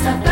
Stop.